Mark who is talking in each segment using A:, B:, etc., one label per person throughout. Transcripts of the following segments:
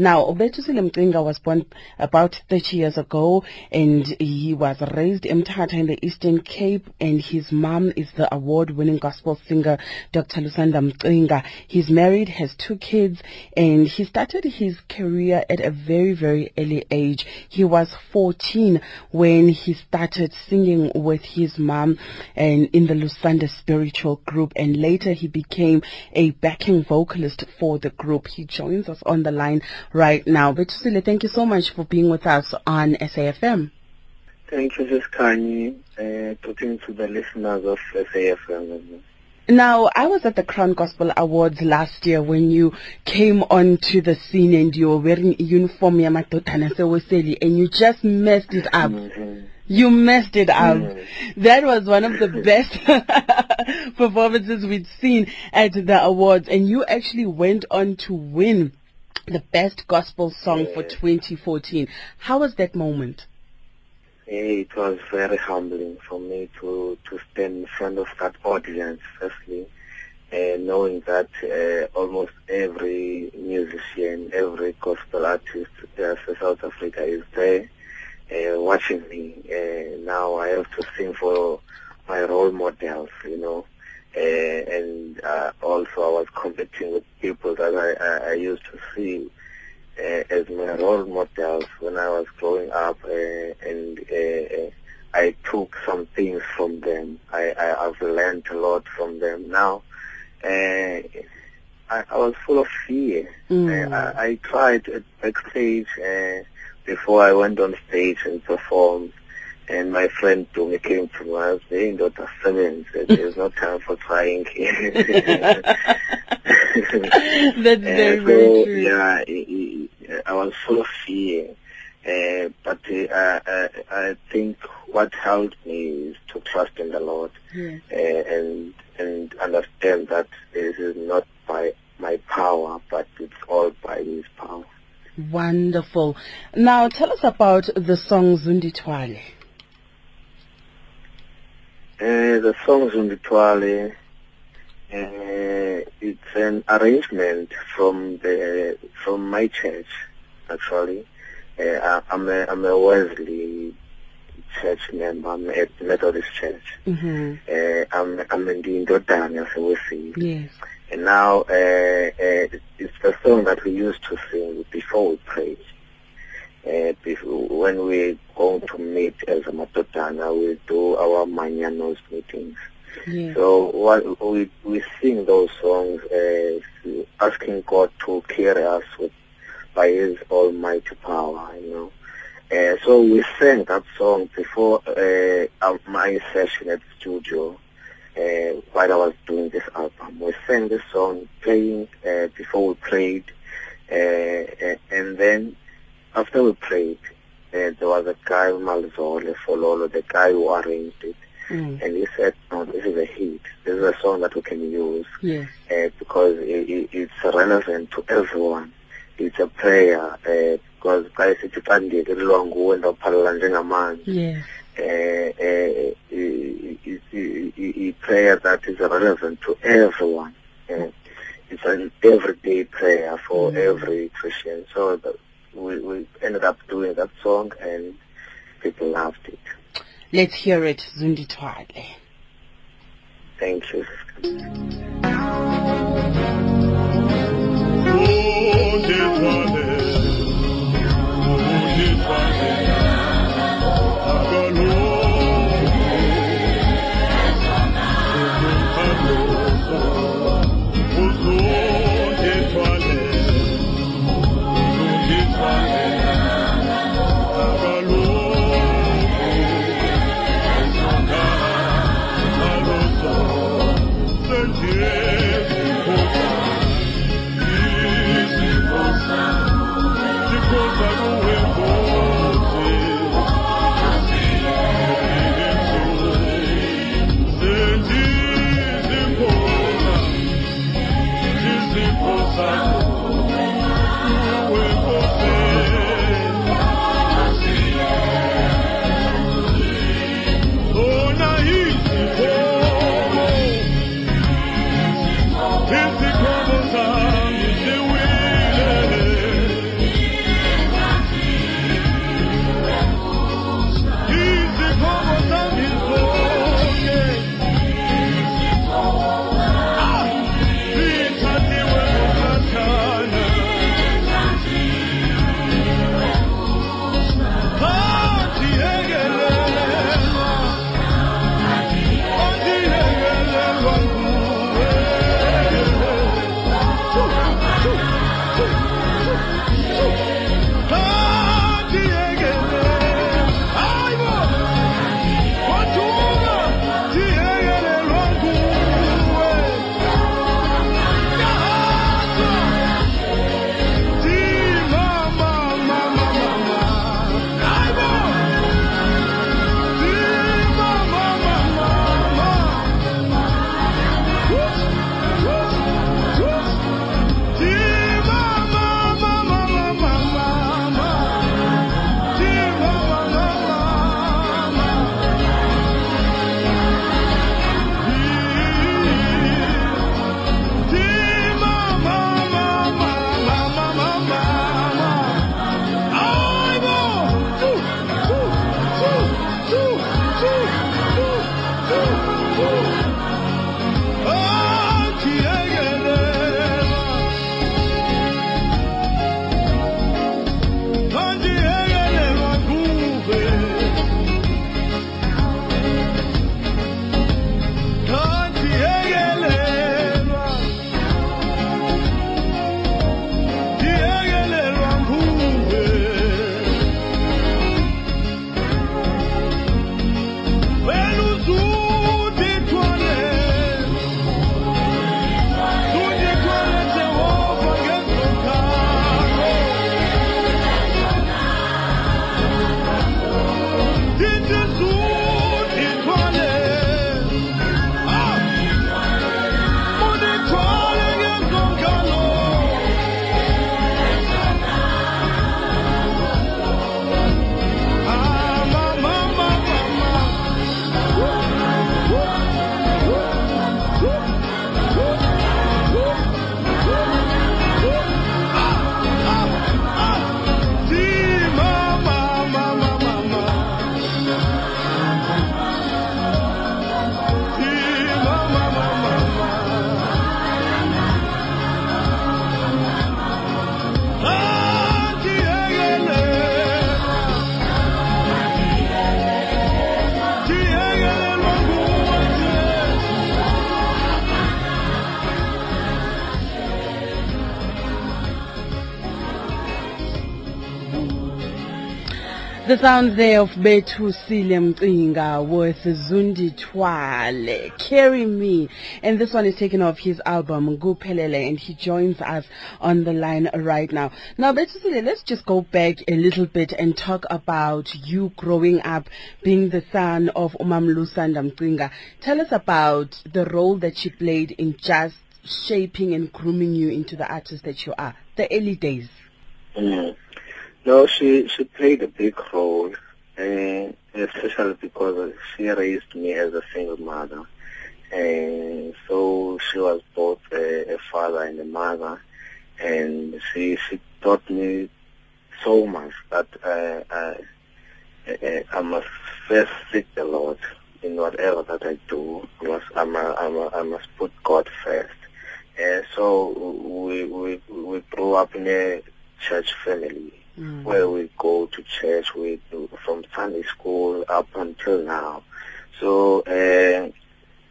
A: Now, Obetusile Mcinga was born about 30 years ago and he was raised in Mthatha in the Eastern Cape and his mom is the award-winning gospel singer Dr. Lusanda Mcinga. He's married, has two kids and he started his career at a very, very early age. He was 14 when he started singing with his mom and in the Lusanda spiritual group and later he became a backing vocalist for the group. He joins us on the line right now. Betusile, thank you so much for being with us on SAFM.
B: Thank you, Sis Khanyi, uh, talking to the listeners of SAFM.
A: Now, I was at the Crown Gospel Awards last year when you came onto the scene and you were wearing a uniform Yamatotana Seweseli and you just messed it up.
B: Mm-hmm.
A: You messed it up.
B: Mm.
A: That was one of the best performances we'd seen at the awards and you actually went on to win the best gospel song for 2014. How was that moment?
B: It was very humbling for me to, to stand in front of that audience, firstly, uh, knowing that uh, almost every musician, every gospel artist uh, for South Africa is there uh, watching me. Uh, now I have to sing for my role models, you know. Uh, and uh, also I was competing with people that I, I, I used to see uh, as my role models when I was growing up, uh, and uh, I took some things from them. I, I, I've learned a lot from them. Now, uh, I, I was full of fear.
A: Mm.
B: I, I tried at backstage uh, before I went on stage and performed. And my friend Tumi came to. I was saying, Dr. Simmons, there's no time for crying.
A: That's very,
B: Uh,
A: very
B: so,
A: true.
B: Yeah, I, I- I was full of fear. Uh, but uh, uh, I think what helped me is to trust in the Lord
A: Yes.
B: uh, and and understand that this is not by my power, but it's all by His power.
A: Wonderful. Now tell us about the song Zunditwale.
B: Uh, the song Zunditwale, uh, it's an arrangement from the from my church, actually. Uh, I'm a I'm a Wesley church member. I'm at Methodist Church.
A: Mm-hmm.
B: Uh, I'm I'm in the Indodana Sewesi.
A: Yes.
B: And now uh, uh, it's the song that we used to sing before we pray. Uh, when we go to meet as a Matotana, we do our Manyanos meetings.
A: Yes.
B: So what we we sing those songs, uh, asking God to carry us with by His almighty power, you know. Uh, so we sang that song before uh, uh, my session at the studio uh, while I was doing this album. We sang this song, playing uh, before we prayed, uh, and then after we prayed, uh, there was a guy, Malzole Fololo, the guy who arranged it,
A: Mm.
B: and he said, "No, this is a hit. This is a song that we can use
A: Yes.
B: uh, because it, it, it's relevant to everyone. It's a prayer uh, because guys, it's a long when the man
A: Yes.
B: uh, uh, it's a, a prayer that is relevant to everyone. Uh, it's an everyday prayer for
A: Mm.
B: every Christian. So the, we, we ended up doing that song and people loved it.
A: Let's hear it, Zunditwale.
B: Thank you.
C: Thank you.
A: The sounds there of Betusile Mcinga with Zunditwale, Carry Me. And this one is taken off his album, Gupelele, and he joins us on the line right now. Now, Betu Betusile, let's just go back a little bit and talk about you growing up being the son of Umam Lusanda Mcinga. Tell us about the role that she played in just shaping and grooming you into the artist that you are, the early days.
B: Mm. No, she she played a big role, uh, especially because she raised me as a single mother. And so she was both a, a father and a mother, and she she taught me so much that uh, I, I must first seek the Lord in whatever that I do. I must I must, I must, I must put God first. And so we we we grew up in a church family mm. where we go to church with from Sunday school up until now. So uh,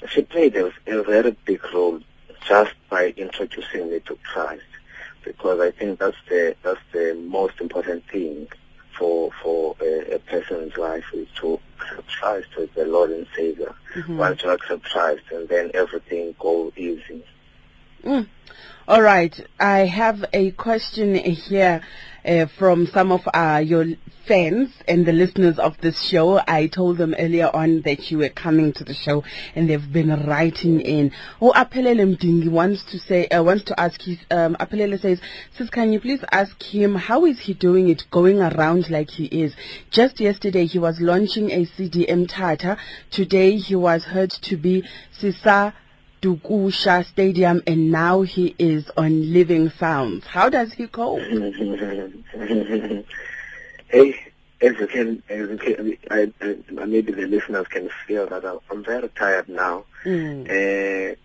B: she played a, a very big role just by introducing me to Christ because I think that's the that's the most important thing for for a, a person's life is to accept Christ as the Lord and Savior. Mm-hmm. Once you accept Christ, and then everything go easy.
A: Mm. All right, I have a question here uh, from some of uh, your fans and the listeners of this show. I told them earlier on that you were coming to the show, and they've been writing in. Oh, Apelele Mdingi wants to say, uh, wants to ask. His, um, Apelele says, "Sis, can you please ask him how is he doing it, going around like he is? Just yesterday he was launching a CDM Tata. Today he was heard to be Sisa." Dukashe Stadium and now he is on Living Sounds. How does he cope?
B: hey, as you can, as you can I, I, maybe the listeners can feel that I'm very tired now. Mm. Uh,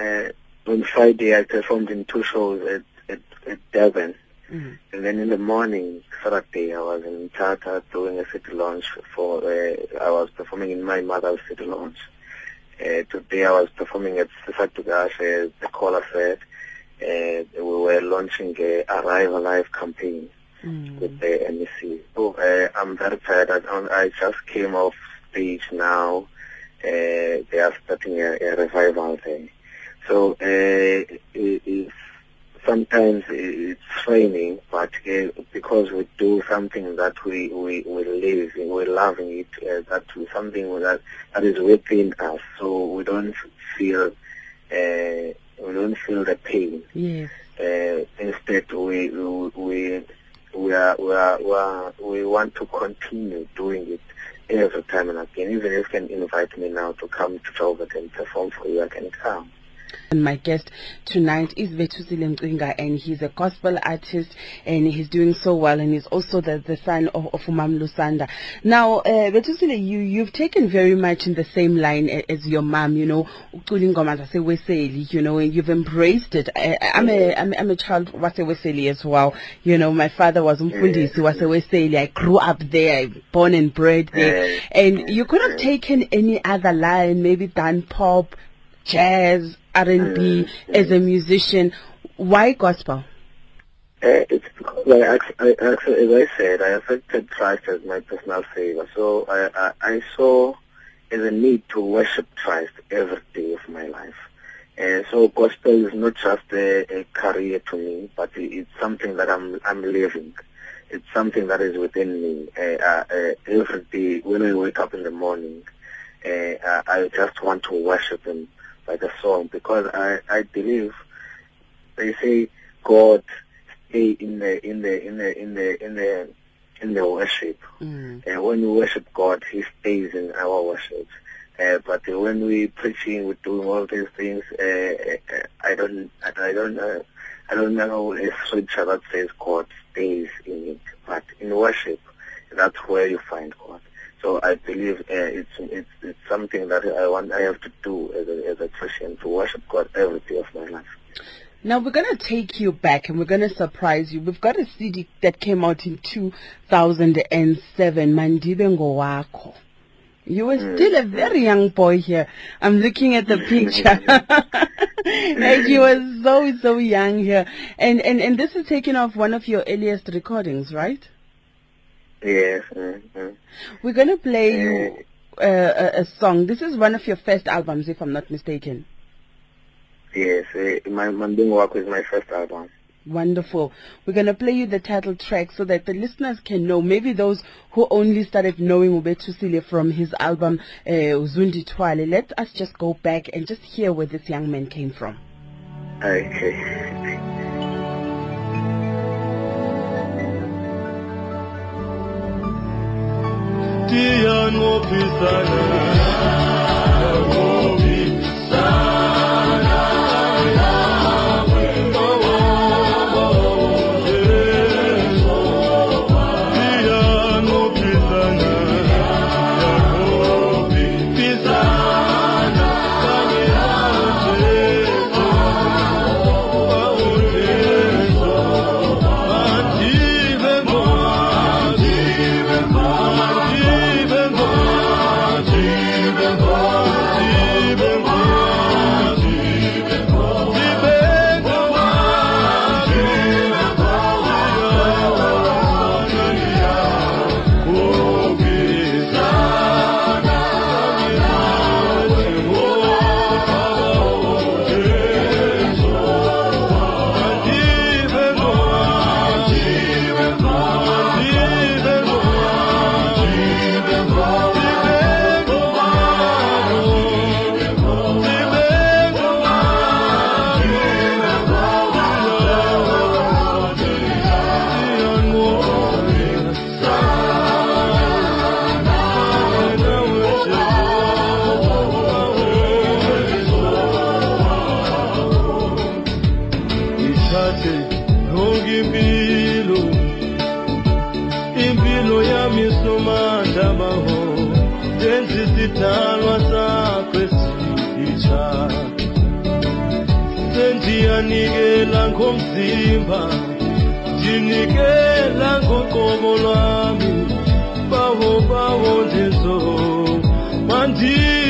B: uh, on Friday, I performed in two shows at, at, at Devon. Mm. And then in the morning, Saturday, I was in Tata doing a city launch for, uh, I was performing in my mother's city launch. Uh, today I was performing at Sisa Dukashe, as the caller said. Uh, we were launching a Arrive Alive campaign mm. with the MEC. So uh, I'm very tired. I, I, just came off stage now. Uh, they are starting a, a revival there. So uh, it, it's sometimes it's training, but uh, because we do something that we we we live we're loving it. Uh, that something that that is within us, so we don't feel uh, we don't feel the pain.
A: Yes.
B: Uh, instead, we we we we are, we are, we are we want to continue doing it every time and again. Even if you can invite me now to come to Joburg and perform for you, I can come.
A: And my guest tonight is Betusile Mcinga and he's a gospel artist and he's doing so well and he's also the, the son of, of Umam Lusanda. Now, uh, Betusile, you, you've taken very much in the same line as your mom, you know, you know, and you've embraced it. I, I'm, a, I'm, I'm a child of Weseli as well. You know, my father was Umfundisi Weseli. I grew up there, I born and bred there. And you could have taken any other line, maybe done pop, jazz, R&B as a musician. Why gospel?
B: Uh, it's because I, I, actually, as I said, I accepted Christ as my personal savior. So I, I, I saw as a need to worship Christ every day of my life. And so gospel is not just a, a career to me, but it's something that I'm I'm living. It's something that is within me. Uh, uh, uh every day when I wake up in the morning, uh, I just want to worship Him by the song because I, I believe they say God stay in the in the in the in the in the in the worship. Mm. And when we worship God, He stays in our worship. Uh, but when we preaching, we're doing all these things. Uh, uh, I don't, I don't know, I don't know a scripture that says God stays in it. But in worship, that's where you find God. So I believe uh, it's, it's it's something that I want I have to do as a, as a Christian to worship God every day of my life.
A: Now we're going to take you back and we're going to surprise you. We've got a CD that came out in 2007, Mandibe Ngowakho. You were mm. still a very young boy here. I'm looking at the picture. like you were so, so young here. And, and, and this is taken off one of your earliest recordings, right?
B: Yes. Mm-hmm.
A: We're going to play you uh, a, a song. This is one of your first albums, if I'm not mistaken.
B: Yes, uh, my Mandibe Ngowakho is my first album.
A: Wonderful. We're going to play you the title track so that the listeners can know. Maybe those who only started knowing Ubetusile from his album uh, Uzundi Twale. Let us just go back and just hear where this young man came from.
B: Okay.
C: Ngithathe yonke impilo impilo yami somandabaho yenza isidalwa sakho esitsha sendiyanikela ngomzimba ndinikela ngoqobo lwami bawo bawo njezo mandibe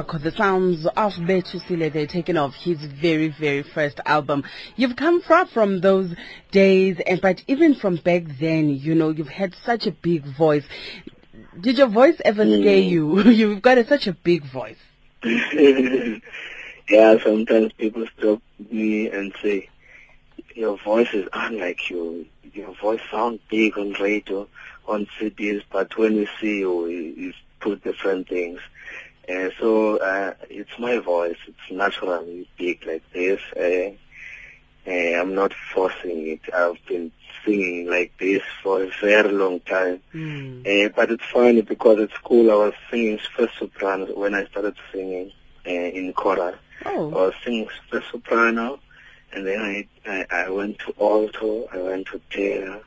A: Ngowakho, the sounds of Betusile, they're taken off his very, very first album. You've come far from those days, and but even from back then, you know, you've had such a big voice. Did your voice ever hmm. scare you? You've got a, such a big voice.
B: yeah, sometimes people stop me and say, your voice is unlike you. Your voice sounds big on radio, on CDs, but when we see you, it's two different things. Uh, so uh, it's my voice. It's naturally big like this. Uh, I'm not forcing it. I've been singing like this for a very long time.
A: Mm.
B: Uh, but it's funny because at school I was singing first soprano when I started singing uh, in choral. I
A: Oh,
B: was singing first soprano, and then I, I I went to alto. I went to tenor.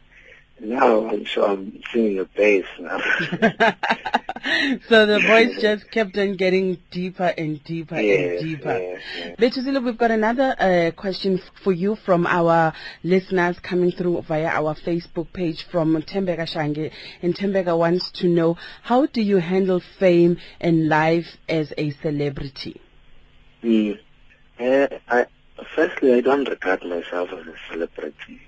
B: Now I'm sure I'm singing a bass now.
A: so the voice just kept on getting deeper and deeper
B: yes,
A: and deeper.
B: yes, yes.
A: Betusile, we've got another uh, question for you from our listeners coming through via our Facebook page from Tembeka Shange. And Tembeka wants to know, how do you handle fame and life as a celebrity?
B: Mm. Uh, I, firstly, I don't regard myself as a celebrity.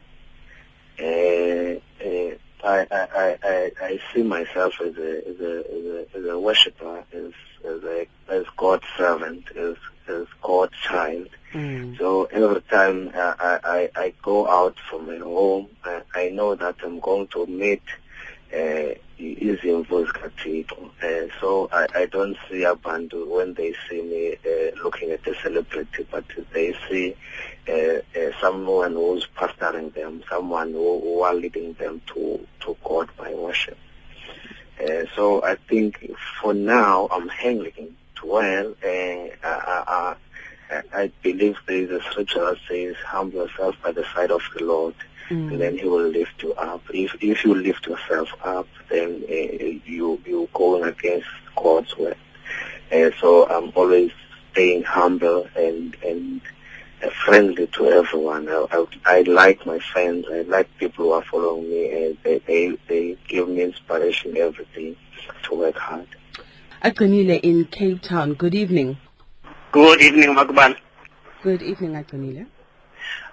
B: Uh, uh, I, I, I, I, see myself as a, as a, as a, as a worshipper, as, as, a, as God's servant, as, as God's child.
A: Mm.
B: So every time uh, I, I, I go out from my home, I, I know that I'm going to meet uh, izimvo zikathixo. Uh, so I, I don't see abantu when they see me uh, looking at a celebrity, but they see uh, uh, someone who's pastoring them, someone who, who are leading them to, to God by worship. Uh, so I think for now I'm handling it well. I, I, I, I believe there is a scripture that says, "Humble yourself by the side of the Lord,
A: Mm.
B: and then He will lift you up." If if you lift yourself up, then uh, you you going against God's word. Uh, so I'm always staying humble and and uh, friendly to everyone. I, I, I like my friends. I like people who are following me, and they they, they give me inspiration every day to work hard.
A: Akunile in Cape Town. Good evening.
D: Good evening, Magubane.
A: Good evening, Akunile.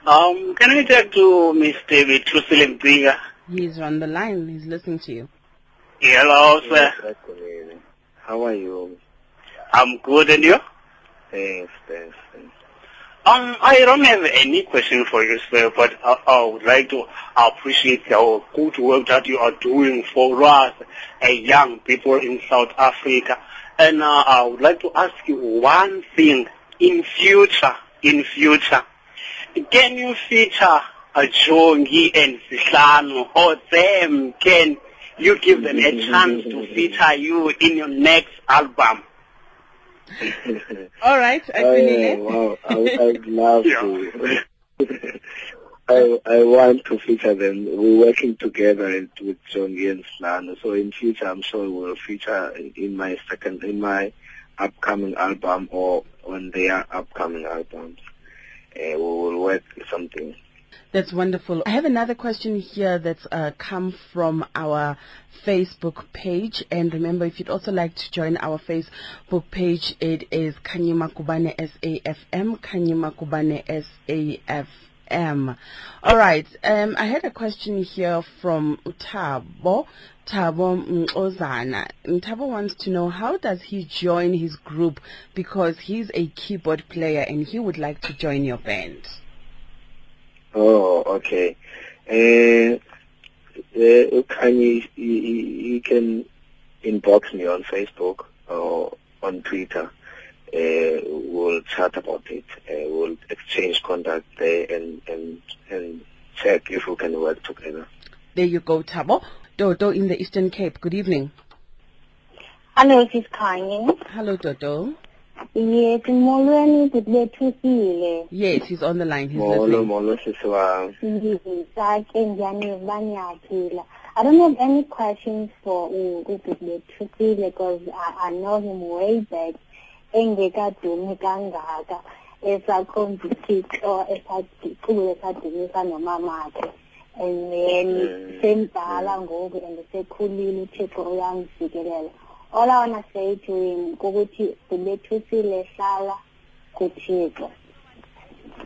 D: Um, can we talk to Miss David Trusilim Briga?
A: He's on the line. He's listening to you.
D: Hello, sir.
B: Yes. How are you?
D: I'm good, and you?
B: Thanks, thanks, thanks.
D: Um, I don't have any question for you, sir, but I, I would like to appreciate the good work that you are doing for us, uh, young people in South Africa. And uh, I would like to ask you one thing. In future, in future, can you feature a Jongi and Sihlano or them? Can you give them a chance to feature you in your next album?
A: All right, Akunile.
B: Oh, wow, I, I'd love
D: Yeah.
B: to. I, I want to feature them. We're working together with Jongi and Slano. So in future, I'm sure we'll feature in my second, in my upcoming album or on their upcoming albums. Uh, we will work something.
A: That's wonderful. I have another question here that's uh, come from our Facebook page. And remember, if you'd also like to join our Facebook page, it is Khanyi Magubane SAFM, Khanyi Magubane SAFM. All right. Um, I had a question here from Tabo. Tabo Ozana. Tabo wants to know how does he join his group because he's a keyboard player and he would like to join your band.
B: Oh, okay. Uh, uh, can you, you, you can inbox me on Facebook or on Twitter. Uh, we'll chat about it. Uh, we'll exchange contact there and, and, and check if we can work together.
A: There you go, Tabo. Dodo in the Eastern Cape. Good evening.
E: Hello, this is Khanyi.
A: Hello, Dodo.
E: Yes, molweni ndibethusile.
A: Yes, he's on the line. He's
B: Molo,
A: listening.
B: molo, sisi wami.
E: Ndizake ndiyaniva niyaphila. I don't have any questions for ubethusile because I, I know him way back engekadumi kangaka esakhomba uthixo esaqubule esadumisa nomamakhe and then
B: Mm.
E: semdala ngoku and sekhulile uthixo uyamsikelela all i wanna say to him kukuthi ubethusile hlala kuthixo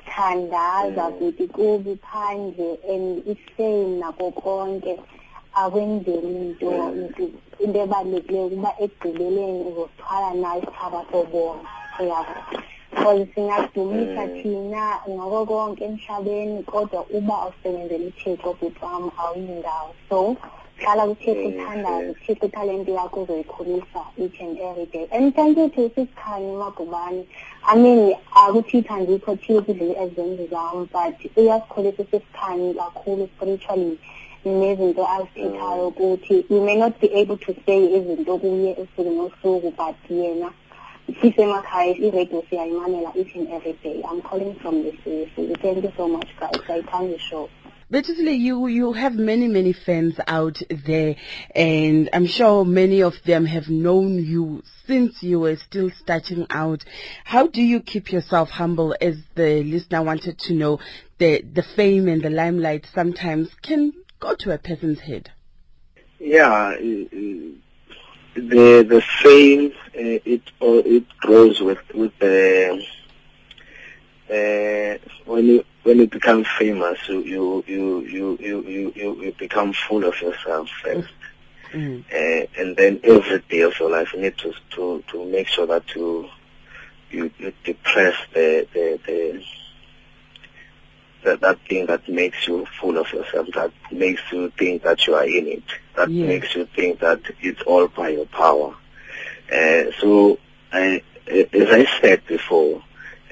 E: thandaza
B: Mm.
E: bhuti kubi phandle and ifame nako konke akwenzeli into
B: Mm.
E: into into ebalulekileyo ukuba ekugqibeleni uzothwala nayo isithaba sobomi uyabo because singadumisa
B: Mm.
E: thina ngako konke emhlabeni kodwa uba usebenzela uthixo bhuti wam awuyindawo so hlala kuthixo
B: Mm,
E: uthandayo
B: yes.
E: thixo italente yakho uzoyikhulisa each and every day and thank you to sisikhanyi magubane i mean akuthitha andikho thile kudlule ezenzo zam but uyasikhulisa sisikhanyi kakhulu spiritually nezinto azithethayo mm. ukuthi we may not be able to say izinto kuye usuku nosuku but yena sisemakhaya iradio siyayimamela each and every day. I'm calling from the city thank you so much guys. Sayithanda ishow
A: Betusile, you, you have many, many fans out there, and I'm sure many of them have known you since you were still starting out. How do you keep yourself humble? As the listener wanted to know the, the fame and the limelight sometimes can go to a person's head?
B: Yeah, uh, uh, the the fame uh, it uh, it grows with with the uh, when you when you become famous you you you you you you, you, become full of yourself first.
A: Mm.
B: uh, and then every day of your life you need to to to make sure that you you, you depress the the, the that, that thing that makes you full of yourself, that makes you think that you are in it, that
A: Yeah.
B: makes you think that it's all by your power. Uh, so, I, as I said before,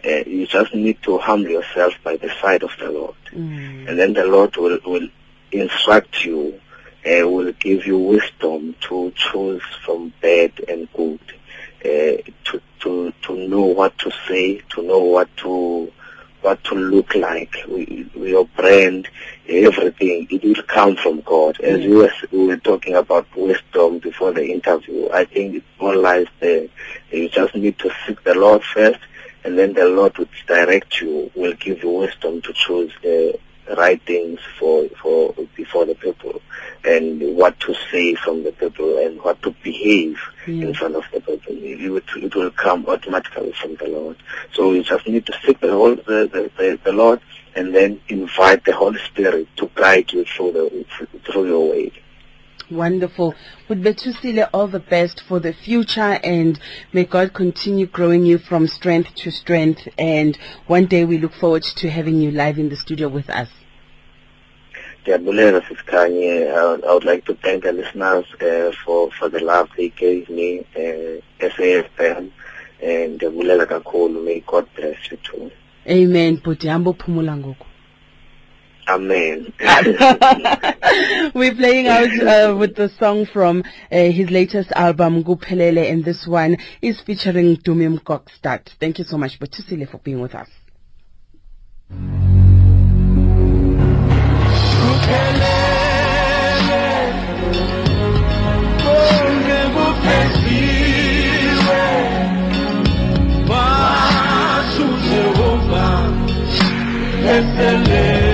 B: uh, you just need to humble yourself by the side of the Lord
A: Mm.
B: and then the Lord will, will instruct you, uh, will give you wisdom to choose from bad and good, uh, to, to, to know what to say, to know what to, what to look like, We- your brand, everything, it will come from God. As
A: Yeah.
B: we, were, we were talking about wisdom before the interview, I think it all lies there. You just need to seek the Lord first, and then the Lord will direct you, will give you wisdom to choose the right things for for before the people, and what to say from the people, and what to behave
A: Yeah.
B: in front of the people. It, will- it will come automatically from the Lord. So you just need to seek the whole the, the, the, the Lord, and then invite the Holy Spirit to guide you through the through your way.
A: Wonderful. With Betusile, all the best for the future and may God continue growing you from strength to strength. And one day we look forward to having you live in the studio with us.
B: Diabulela Siskanye, I, would- like to thank the listeners uh, for, for the love they gave me, uh, SAFM, and Diabulela Kakulu. May God bless you too.
A: Amen. Bhuti hambo phumula ngoku.
B: Amen.
A: We're playing out uh, with the song from uh, his latest album, Gupelele, and this one is featuring Dumim Kokstad. Thank you so much, Betusile, for being with us.
C: konke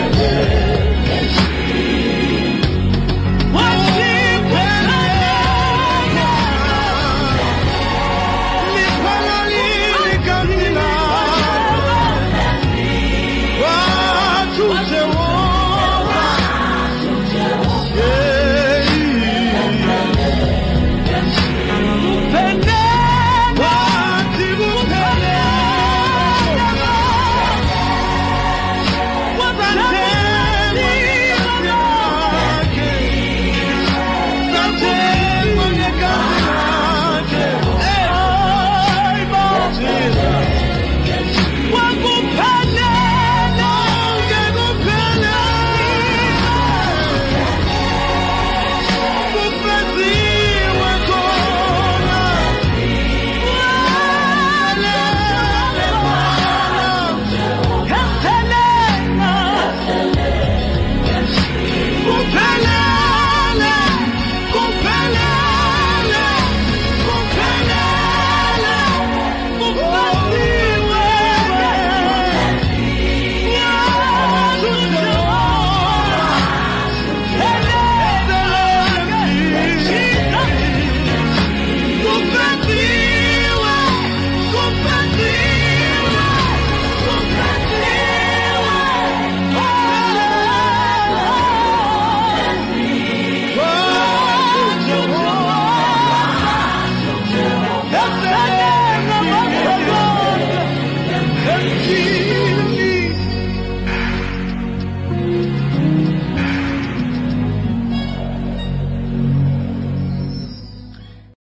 C: uphikile